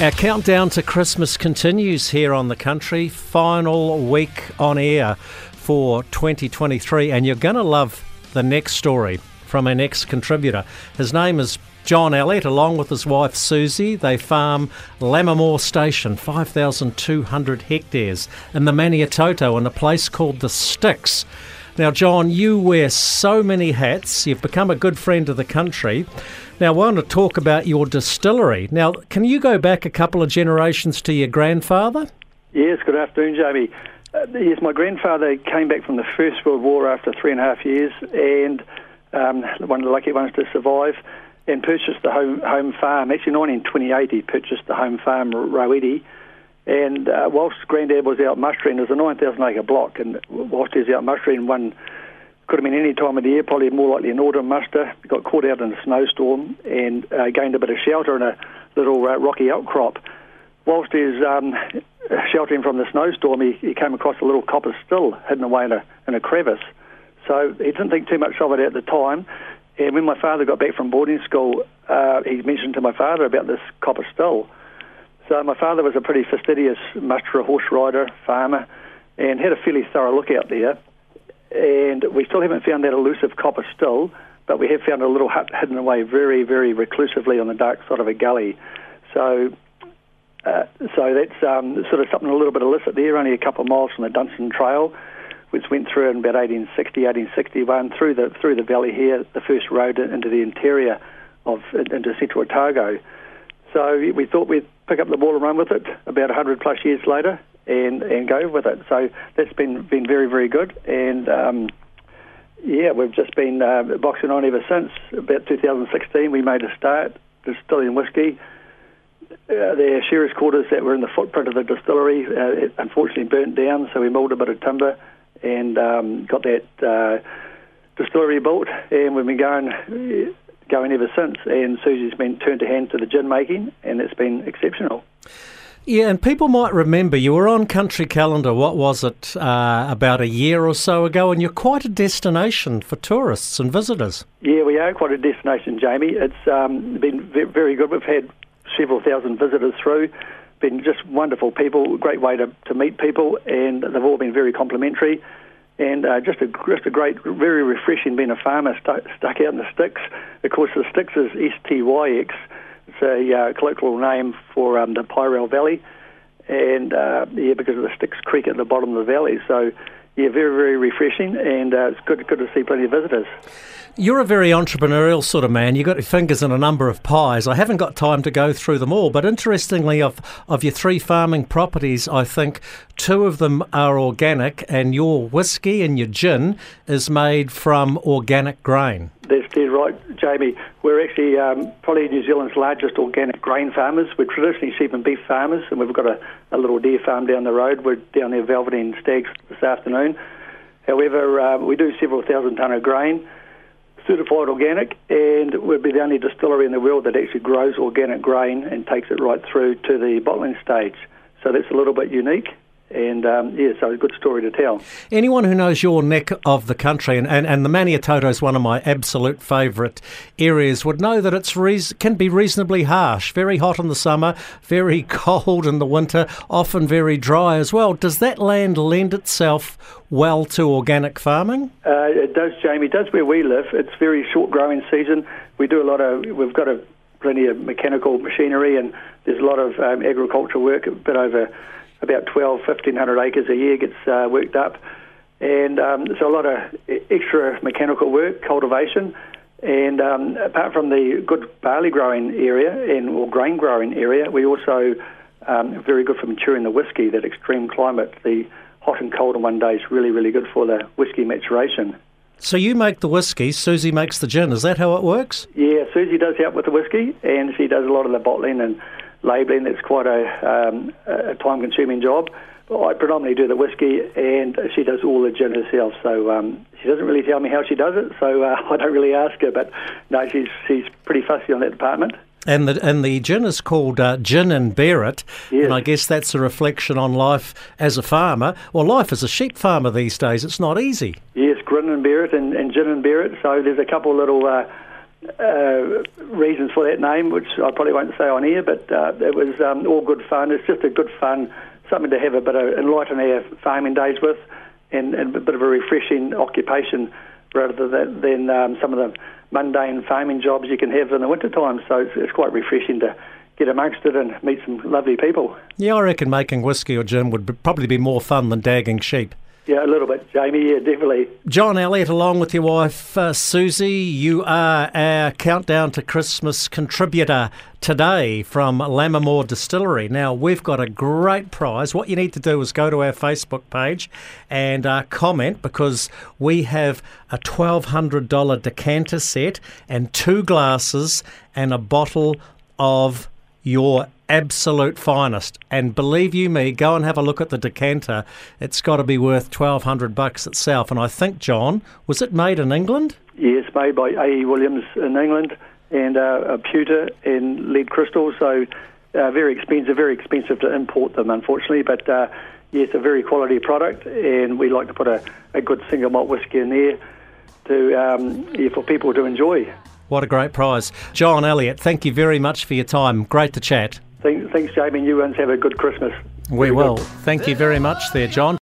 Our countdown to Christmas continues here on the country. Final week on air for 2023, and you're going to love the next story from our next contributor. His name is John Elliot, along with his wife Susie. They farm Lammermoor Station, 5,200 hectares, in the Maniototo, in a place called the Styx. Now, John, you wear so many hats. You've become a good friend of the country. Now, I want to talk about your distillery. Now, can you go back a couple of generations to your grandfather? Yes, good afternoon, Jamie. Uh, yes, my grandfather came back from the First World War after three and a half years and um, one of the lucky ones to survive and purchased the home, home farm. Actually, 1928, he purchased the home farm, Roedi. And uh, whilst Granddad was out mustering, was a 9,000 acre block, and whilst he was out mustering, one could have been any time of the year, probably more likely an autumn muster. Got caught out in a snowstorm and uh, gained a bit of shelter in a little uh, rocky outcrop. Whilst he's um, sheltering from the snowstorm, he, he, came across a little copper still hidden away in a, in a crevice. So he didn't think too much of it at the time. And when my father got back from boarding school, uh, he mentioned to my father about this copper still. So my father was a pretty fastidious musterer, horse rider, farmer, and had a fairly thorough look out there and we still haven't found that elusive copper still, but we have found a little hut hidden away very, very reclusively on the dark side of a gully. So, uh, so that's um, sort of something a little bit illicit there, only a couple of miles from the Dunstan Trail, which went through in about 1860, 1861 through the through the valley here, the first road into the interior of into central Otago. So we thought we'd pick up the ball and run with it about 100 plus years later, and and go with it. So that's been been very very good, and um, yeah, we've just been uh, boxing on ever since. About 2016, we made a start distilling whiskey. Uh, the shearers' quarters that were in the footprint of the distillery uh, unfortunately burnt down, so we mulled a bit of timber and um, got that uh, distillery built, and we've been going going ever since. And Susie's been turned to hand to the gin making, and it's been exceptional. Yeah, and people might remember you were on Country Calendar, what was it, uh, about a year or so ago, and you're quite a destination for tourists and visitors. Yeah, we are quite a destination, Jamie. It's um, been very good. We've had several thousand visitors through, been just wonderful people, great way to, to meet people, and they've all been very complimentary. And uh, just a just a great, very refreshing being a farmer stuck, stuck out in the sticks. Of course, the sticks is S T Y X it's a uh, colloquial name for um, the Paerau Valley, and uh, yeah, because of the Styx Creek at the bottom of the valley. So yeah, very very refreshing, and uh, it's good good to see plenty of visitors. You're a very entrepreneurial sort of man. You've got your fingers in a number of pies. I haven't got time to go through them all, but interestingly, of, of your three farming properties, I think two of them are organic, and your whiskey and your gin is made from organic grain. That's dead right, Jamie. We're actually um, probably New Zealand's largest organic grain farmers. We're traditionally sheep and beef farmers, and we've got a, a little deer farm down the road. We're down there velveting stags this afternoon. However, uh, we do several thousand tonne of grain certified organic, and we'd be the only distillery in the world that actually grows organic grain and takes it right through to the bottling stage. So that's a little bit unique. And um, yeah, so a good story to tell. Anyone who knows your neck of the country, and, and, and the Maniototo is one of my absolute favourite areas, would know that it's can be reasonably harsh, very hot in the summer, very cold in the winter, often very dry as well. Does that land lend itself well to organic farming? Uh, it does, Jamie. It does where we live. It's very short growing season. We do a lot of, we've got a, plenty of mechanical machinery, and there's a lot of um, agricultural work, a bit over about 12, 1,500 acres a year gets uh, worked up. And um, so a lot of extra mechanical work, cultivation. And um, apart from the good barley growing area and or grain growing area, we also um, very good for maturing the whiskey. That extreme climate, the hot and cold in one day, is really really good for the whiskey maturation. So you make the whiskey, Susie makes the gin. Is that how it works? Yeah, Susie does help with the whiskey, and she does a lot of the bottling and labelling. That's quite a, um, a time-consuming job. I predominantly do the whiskey, and she does all the gin herself. So um, she doesn't really tell me how she does it, so uh, I don't really ask her. But no, she's she's pretty fussy on that department. And the and the gin is called uh, Gin and Bear It, yes. and I guess that's a reflection on life as a farmer, or life as a sheep farmer these days. It's not easy. Yes, grin and bear it, and, and gin and bear it. So there's a couple little. Uh, uh, reasons for that name, which I probably won't say on air, but uh, it was um, all good fun. It's just a good fun, something to have a bit of enlighten our farming days with, and, and a bit of a refreshing occupation rather than, than um, some of the mundane farming jobs you can have in the winter time. So it's, it's quite refreshing to get amongst it and meet some lovely people. Yeah, I reckon making whiskey or gin would probably be more fun than dagging sheep. Yeah, a little bit, Jamie. Yeah, definitely. John Elliot, along with your wife uh, Susie, you are our countdown to Christmas contributor today from Lammermoor Distillery. Now we've got a great prize. What you need to do is go to our Facebook page and uh, comment because we have a twelve hundred dollar decanter set and two glasses and a bottle of your absolute finest. And believe you me, go and have a look at the decanter. It's got to be worth twelve hundred bucks itself. And I think, John, was it made in England? Yes, made by A.E. Williams in England and uh, a pewter and lead crystal. So uh, very expensive, very expensive to import them, unfortunately. But uh, yes, a very quality product, and we like to put a, a good single malt whiskey in there to um, yeah, for people to enjoy. What a great prize. John Elliot, thank you very much for your time. Great to chat. Thanks, Jamie. You ones have a good Christmas. We will. Thank you very much there, John.